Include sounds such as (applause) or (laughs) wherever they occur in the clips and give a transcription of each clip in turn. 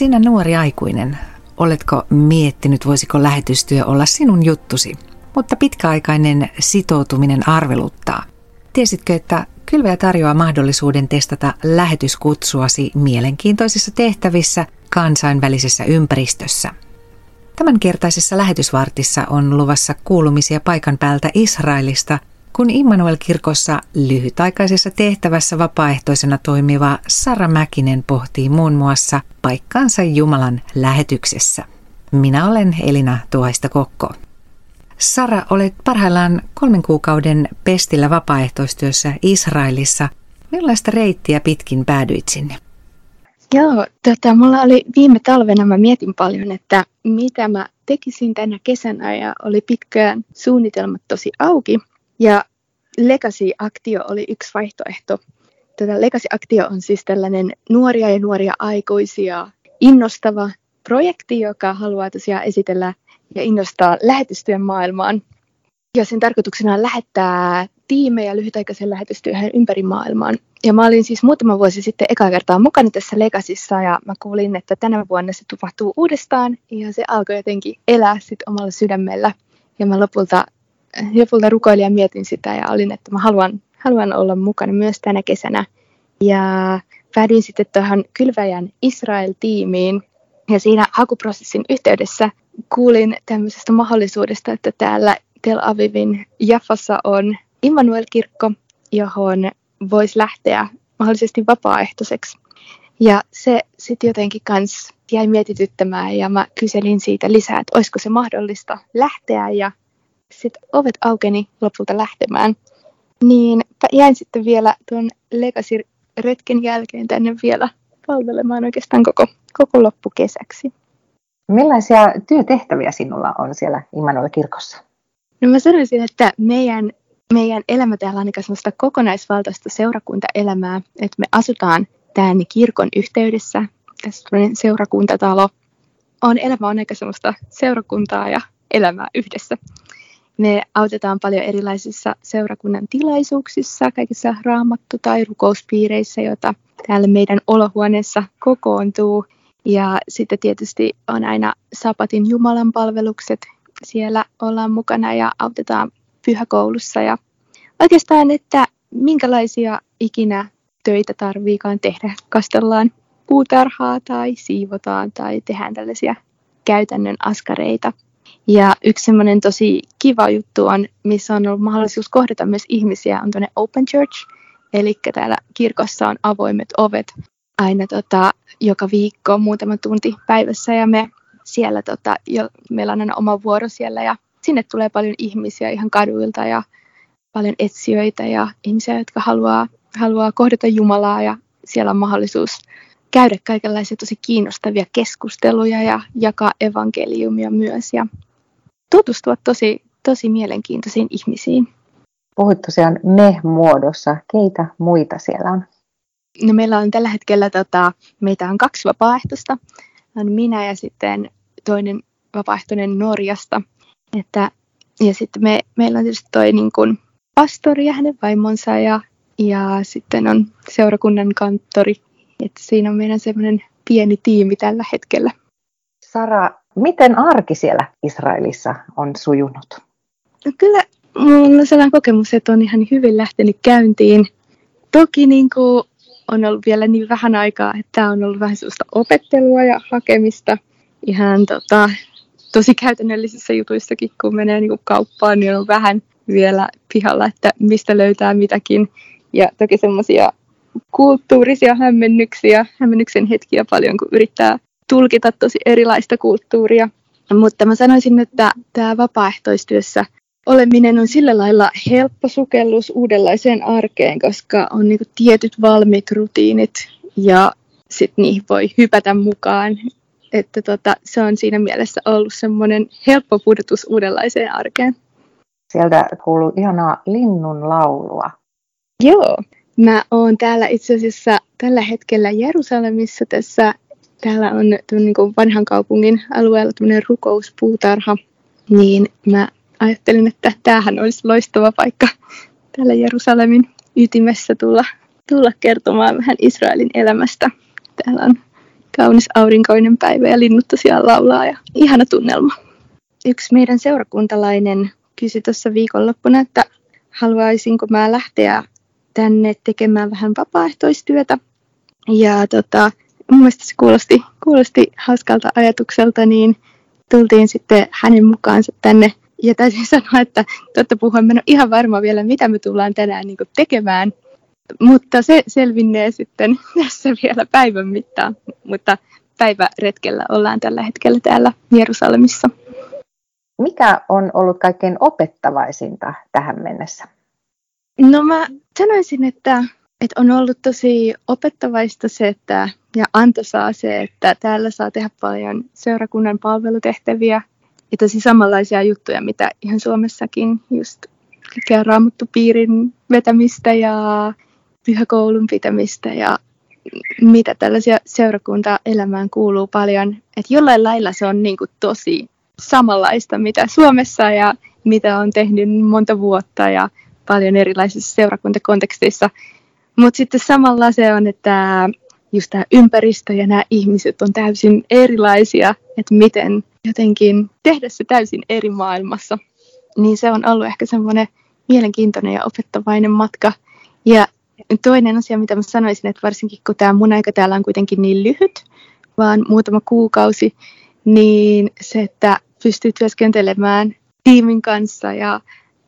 Sinä nuori aikuinen, oletko miettinyt, voisiko lähetystyö olla sinun juttusi? Mutta pitkäaikainen sitoutuminen arveluttaa. Tiesitkö, että Kylveä tarjoaa mahdollisuuden testata lähetyskutsuasi mielenkiintoisissa tehtävissä kansainvälisessä ympäristössä. Tämänkertaisessa lähetysvartissa on luvassa kuulumisia paikan päältä Israelista, kun Immanuel-kirkossa lyhytaikaisessa tehtävässä vapaaehtoisena toimiva Sara Mäkinen pohtii muun muassa paikkaansa Jumalan lähetyksessä. Minä olen Elina Tuhaista Kokko. Sara, olet parhaillaan kolmen kuukauden pestillä vapaaehtoistyössä Israelissa. Millaista reittiä pitkin päädyit sinne? Joo, tota, mulla oli viime talvena, mä mietin paljon, että mitä mä tekisin tänä kesänä ja oli pitkään suunnitelmat tosi auki. Ja Legacy-aktio oli yksi vaihtoehto. Tätä Legacy-aktio on siis tällainen nuoria ja nuoria aikuisia innostava projekti, joka haluaa tosiaan esitellä ja innostaa lähetystyön maailmaan. Ja sen tarkoituksena on lähettää tiimejä lyhytaikaisen lähetystyöhön ympäri maailmaan. Ja mä olin siis muutama vuosi sitten eka kertaa mukana tässä Legasissa ja mä kuulin, että tänä vuonna se tapahtuu uudestaan ja se alkoi jotenkin elää sitten omalla sydämellä. Ja mä lopulta, lopulta rukoilin ja mietin sitä ja olin, että mä haluan, haluan olla mukana myös tänä kesänä. Ja päädyin sitten tuohon Kylväjän Israel-tiimiin ja siinä hakuprosessin yhteydessä kuulin tämmöisestä mahdollisuudesta, että täällä Tel Avivin Jaffassa on Immanuel-kirkko, johon voisi lähteä mahdollisesti vapaaehtoiseksi. Ja se sitten jotenkin kans jäi mietityttämään ja mä kyselin siitä lisää, että olisiko se mahdollista lähteä ja sitten ovet aukeni lopulta lähtemään. Niin jäin sitten vielä tuon Legacy-retken jälkeen tänne vielä palvelemaan oikeastaan koko, koko loppukesäksi. Millaisia työtehtäviä sinulla on siellä Immanuel-kirkossa? No mä sanoisin, että meidän, meidän elämä täällä on aika sellaista kokonaisvaltaista seurakuntaelämää, että me asutaan tämän kirkon yhteydessä, tässä on seurakuntatalo. On, elämä on aika sellaista seurakuntaa ja elämää yhdessä. Me autetaan paljon erilaisissa seurakunnan tilaisuuksissa, kaikissa raamattu- tai rukouspiireissä, joita täällä meidän olohuoneessa kokoontuu. Ja sitten tietysti on aina Sapatin Jumalan palvelukset. Siellä ollaan mukana ja autetaan pyhäkoulussa. Ja oikeastaan, että minkälaisia ikinä töitä tarviikaan tehdä. Kastellaan puutarhaa tai siivotaan tai tehdään tällaisia käytännön askareita. Ja yksi semmoinen tosi kiva juttu on, missä on ollut mahdollisuus kohdata myös ihmisiä, on tuonne Open Church. Eli täällä kirkossa on avoimet ovet aina tota, joka viikko muutama tunti päivässä. Ja me siellä, tota, jo, meillä on aina oma vuoro siellä ja sinne tulee paljon ihmisiä ihan kaduilta ja paljon etsijöitä ja ihmisiä, jotka haluaa, haluaa kohdata Jumalaa. Ja siellä on mahdollisuus käydä kaikenlaisia tosi kiinnostavia keskusteluja ja jakaa evankeliumia myös. Ja tutustua tosi, tosi mielenkiintoisiin ihmisiin. Puhuit tosiaan me-muodossa. Keitä muita siellä on? No meillä on tällä hetkellä, tota, meitä on kaksi vapaaehtoista. On minä ja sitten toinen vapaaehtoinen Norjasta. Että, ja sitten me, meillä on tietysti toi niin kuin pastori ja hänen vaimonsa ja, ja sitten on seurakunnan kanttori. Että siinä on meidän semmoinen pieni tiimi tällä hetkellä. Sara, miten arki siellä Israelissa on sujunut? No kyllä mulla on sellainen kokemus, että on ihan hyvin lähtenyt käyntiin. Toki niin kuin on ollut vielä niin vähän aikaa, että on ollut vähän sellaista opettelua ja hakemista ihan tota, tosi käytännöllisissä jutuissakin, kun menee niin kuin kauppaan, niin on vähän vielä pihalla, että mistä löytää mitäkin. Ja toki semmoisia kulttuurisia hämmennyksiä, hämmennyksen hetkiä paljon, kun yrittää tulkita tosi erilaista kulttuuria. Mutta mä sanoisin, että tämä vapaaehtoistyössä oleminen on sillä lailla helppo sukellus uudenlaiseen arkeen, koska on niin tietyt valmiit rutiinit ja sitten niihin voi hypätä mukaan. Että tota, se on siinä mielessä ollut semmoinen helppo pudotus uudenlaiseen arkeen. Sieltä kuuluu ihanaa linnun laulua. Joo, mä oon täällä itse asiassa tällä hetkellä Jerusalemissa tässä. Täällä on niin vanhan kaupungin alueella tämmöinen rukouspuutarha. Niin mä ajattelin, että tämähän olisi loistava paikka täällä Jerusalemin ytimessä tulla, tulla kertomaan vähän Israelin elämästä. Täällä on kaunis aurinkoinen päivä ja linnut tosiaan laulaa ja ihana tunnelma. Yksi meidän seurakuntalainen kysyi tuossa viikonloppuna, että haluaisinko mä lähteä tänne tekemään vähän vapaaehtoistyötä. Ja tota, mun mielestä se kuulosti, kuulosti hauskalta ajatukselta, niin tultiin sitten hänen mukaansa tänne. Ja täytyy (laughs) sanoa, että totta puhuen, mä en ole ihan varma vielä, mitä me tullaan tänään niin tekemään. Mutta se selvinnee sitten (laughs) tässä vielä päivän mittaan. Mutta päiväretkellä ollaan tällä hetkellä täällä Jerusalemissa. Mikä on ollut kaikkein opettavaisinta tähän mennessä? No mä sanoisin, että, että on ollut tosi opettavaista se, että ja antoisaa se, että täällä saa tehdä paljon seurakunnan palvelutehtäviä ja tosi samanlaisia juttuja, mitä ihan Suomessakin, just raamattupiirin vetämistä ja pyhäkoulun pitämistä ja mitä tällaisia seurakuntaelämään kuuluu paljon. Että jollain lailla se on niin kuin tosi samanlaista, mitä Suomessa ja mitä on tehnyt monta vuotta ja paljon erilaisissa seurakuntakonteksteissa. Mutta sitten samalla se on, että just tämä ympäristö ja nämä ihmiset on täysin erilaisia, että miten jotenkin tehdä se täysin eri maailmassa. Niin se on ollut ehkä semmoinen mielenkiintoinen ja opettavainen matka. Ja toinen asia, mitä mä sanoisin, että varsinkin kun tämä mun aika täällä on kuitenkin niin lyhyt, vaan muutama kuukausi, niin se, että pystyy työskentelemään tiimin kanssa ja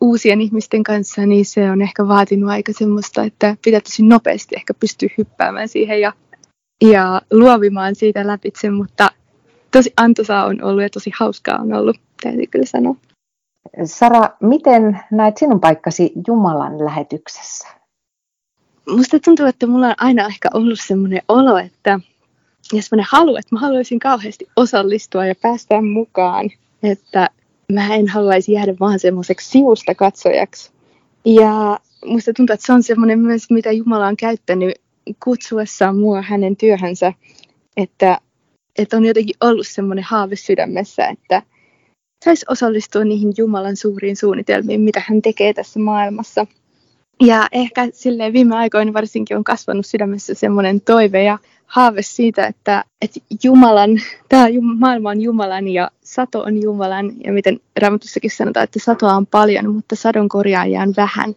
uusien ihmisten kanssa, niin se on ehkä vaatinut aika semmoista, että pitää tosi nopeasti ehkä pystyä hyppäämään siihen ja, ja luovimaan siitä läpitse, mutta tosi antoisaa on ollut ja tosi hauskaa on ollut, täytyy kyllä sanoa. Sara, miten näet sinun paikkasi Jumalan lähetyksessä? Musta tuntuu, että mulla on aina ehkä ollut semmoinen olo, että ja semmoinen halu, että mä haluaisin kauheasti osallistua ja päästä mukaan, että mä en haluaisi jäädä vaan semmoiseksi sivusta katsojaksi. Ja musta tuntuu, että se on semmoinen myös, mitä Jumala on käyttänyt kutsuessaan mua hänen työhönsä, että, että on jotenkin ollut semmoinen haave sydämessä, että saisi osallistua niihin Jumalan suuriin suunnitelmiin, mitä hän tekee tässä maailmassa. Ja ehkä silleen viime aikoina varsinkin on kasvanut sydämessä semmoinen toive ja haave siitä, että, että Jumalan, tämä maailma on Jumalan ja sato on Jumalan. Ja miten Raamatussakin sanotaan, että satoa on paljon, mutta sadon korjaajia on vähän.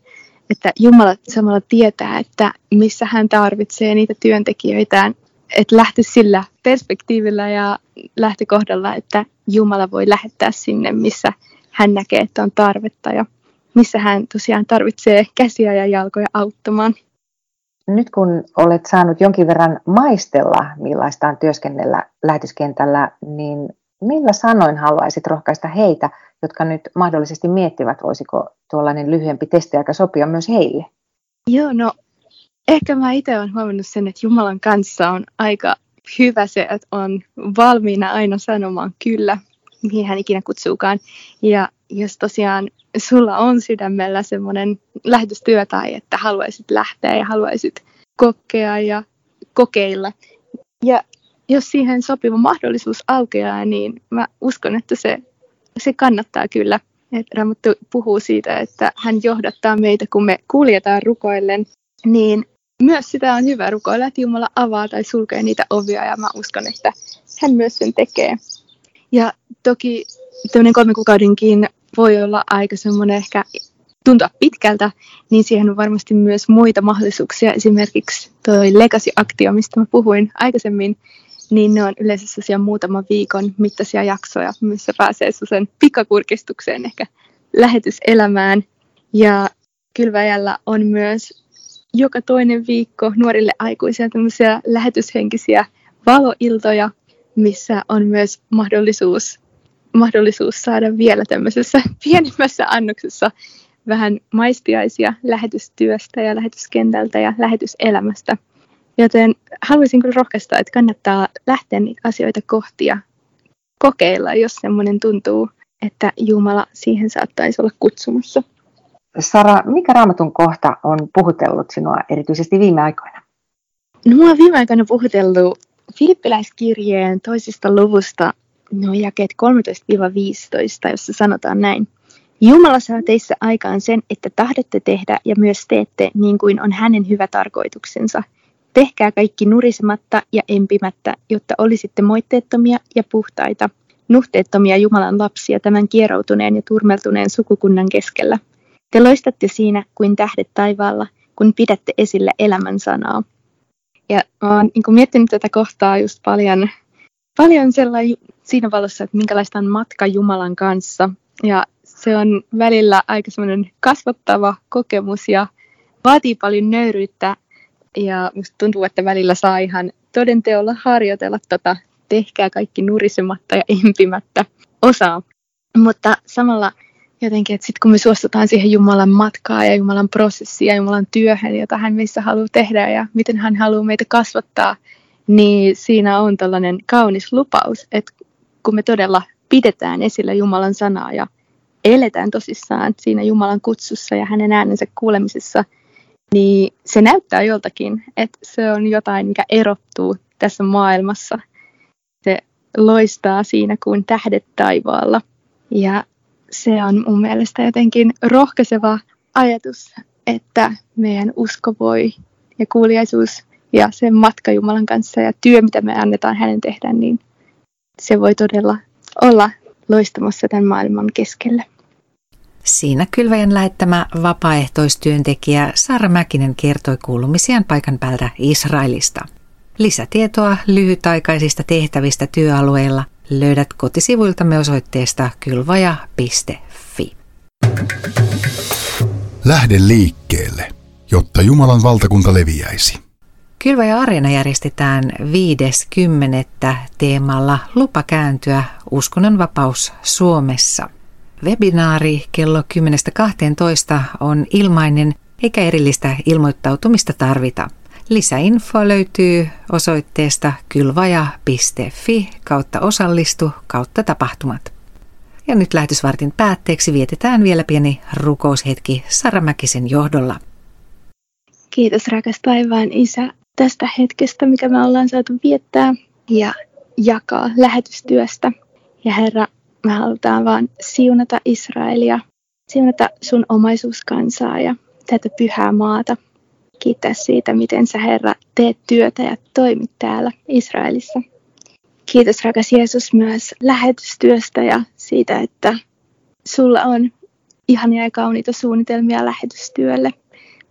Että Jumala samalla tietää, että missä hän tarvitsee niitä työntekijöitään. Että lähti sillä perspektiivillä ja lähtökohdalla, että Jumala voi lähettää sinne, missä hän näkee, että on tarvetta. Ja missä hän tosiaan tarvitsee käsiä ja jalkoja auttamaan. Nyt kun olet saanut jonkin verran maistella, millaista on työskennellä lähetyskentällä, niin millä sanoin haluaisit rohkaista heitä, jotka nyt mahdollisesti miettivät, voisiko tuollainen lyhyempi testiaika sopia myös heille? Joo, no ehkä mä itse olen huomannut sen, että Jumalan kanssa on aika hyvä se, että on valmiina aina sanomaan kyllä, mihin hän ikinä kutsuukaan. Ja jos tosiaan sulla on sydämellä semmoinen lähetystyö tai että haluaisit lähteä ja haluaisit kokea ja kokeilla. Ja jos siihen sopiva mahdollisuus aukeaa, niin mä uskon, että se, se kannattaa kyllä. Raamattu puhuu siitä, että hän johdattaa meitä, kun me kuljetaan rukoillen, niin myös sitä on hyvä rukoilla, että Jumala avaa tai sulkee niitä ovia ja mä uskon, että hän myös sen tekee. Ja toki tämmöinen kolmen kuukaudenkin voi olla aika semmoinen ehkä tuntua pitkältä, niin siihen on varmasti myös muita mahdollisuuksia. Esimerkiksi toi Legacy-aktio, mistä mä puhuin aikaisemmin, niin ne on yleensä sellaisia muutaman viikon mittaisia jaksoja, missä pääsee sen pikakurkistukseen ehkä lähetyselämään. Ja kylväjällä on myös joka toinen viikko nuorille aikuisille tämmöisiä lähetyshenkisiä valoiltoja, missä on myös mahdollisuus mahdollisuus saada vielä tämmöisessä (laughs) pienemmässä annoksessa vähän maistiaisia lähetystyöstä ja lähetyskentältä ja lähetyselämästä. Joten haluaisin kyllä rohkaista, että kannattaa lähteä niitä asioita kohti ja kokeilla, jos semmoinen tuntuu, että Jumala siihen saattaisi olla kutsumassa. Sara, mikä raamatun kohta on puhutellut sinua erityisesti viime aikoina? No, mua on viime aikoina puhutellut Filippiläiskirjeen toisesta luvusta no jakeet 13-15, jossa sanotaan näin. Jumala saa teissä aikaan sen, että tahdotte tehdä ja myös teette niin kuin on hänen hyvä tarkoituksensa. Tehkää kaikki nurisematta ja empimättä, jotta olisitte moitteettomia ja puhtaita, nuhteettomia Jumalan lapsia tämän kieroutuneen ja turmeltuneen sukukunnan keskellä. Te loistatte siinä kuin tähdet taivaalla, kun pidätte esillä elämän sanaa. Ja mä oon niin miettinyt tätä kohtaa just paljon, paljon sellainen siinä valossa, että minkälaista on matka Jumalan kanssa. Ja se on välillä aika semmoinen kasvattava kokemus ja vaatii paljon nöyryyttä. Ja musta tuntuu, että välillä saa ihan todenteolla harjoitella tota tehkää kaikki nurisematta ja empimättä osaa. Mutta samalla jotenkin, että sitten kun me suostutaan siihen Jumalan matkaa ja Jumalan prosessiin ja Jumalan työhön, jota hän meissä haluaa tehdä ja miten hän haluaa meitä kasvattaa, niin siinä on tällainen kaunis lupaus, että kun me todella pidetään esillä Jumalan sanaa ja eletään tosissaan siinä Jumalan kutsussa ja hänen äänensä kuulemisessa, niin se näyttää joltakin, että se on jotain, mikä erottuu tässä maailmassa. Se loistaa siinä kuin tähdet taivaalla. Ja se on mun mielestä jotenkin rohkaiseva ajatus, että meidän usko voi ja kuuliaisuus ja sen matka Jumalan kanssa ja työ, mitä me annetaan hänen tehdä, niin se voi todella olla loistamassa tämän maailman keskellä. Siinä kylväjän lähettämä vapaaehtoistyöntekijä Saara Mäkinen kertoi kuulumisiaan paikan päältä Israelista. Lisätietoa lyhytaikaisista tehtävistä työalueilla löydät kotisivuiltamme osoitteesta kylvaja.fi. Lähde liikkeelle, jotta Jumalan valtakunta leviäisi. Kylvä ja Areena järjestetään 5.10. teemalla Lupa kääntyä uskonnon vapaus Suomessa. Webinaari kello 10.12 on ilmainen eikä erillistä ilmoittautumista tarvita. Lisäinfo löytyy osoitteesta kylvaja.fi kautta osallistu kautta tapahtumat. Ja nyt lähetysvartin päätteeksi vietetään vielä pieni rukoushetki Sara Mäkisen johdolla. Kiitos rakas taivaan isä tästä hetkestä, mikä me ollaan saatu viettää ja jakaa lähetystyöstä. Ja Herra, me halutaan vaan siunata Israelia, siunata sun omaisuuskansaa ja tätä pyhää maata. Kiittää siitä, miten sä Herra teet työtä ja toimit täällä Israelissa. Kiitos rakas Jeesus myös lähetystyöstä ja siitä, että sulla on ihania ja kauniita suunnitelmia lähetystyölle.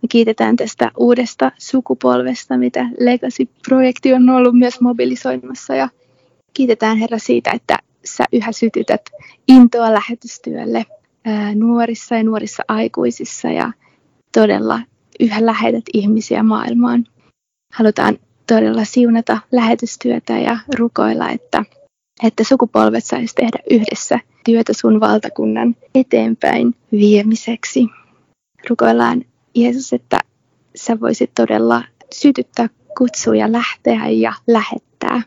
Me kiitetään tästä uudesta sukupolvesta, mitä Legacy-projekti on ollut myös mobilisoimassa ja kiitetään Herra siitä, että sä yhä sytytät intoa lähetystyölle nuorissa ja nuorissa aikuisissa ja todella yhä lähetät ihmisiä maailmaan. Halutaan todella siunata lähetystyötä ja rukoilla, että, että sukupolvet saisi tehdä yhdessä työtä sun valtakunnan eteenpäin viemiseksi. Rukoillaan Jeesus, että sä voisit todella sytyttää kutsuja lähteä ja lähettää.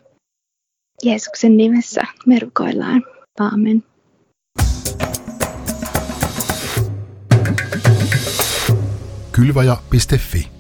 Jeesuksen nimessä me rukoillaan. Aamen. Kylvaja.fi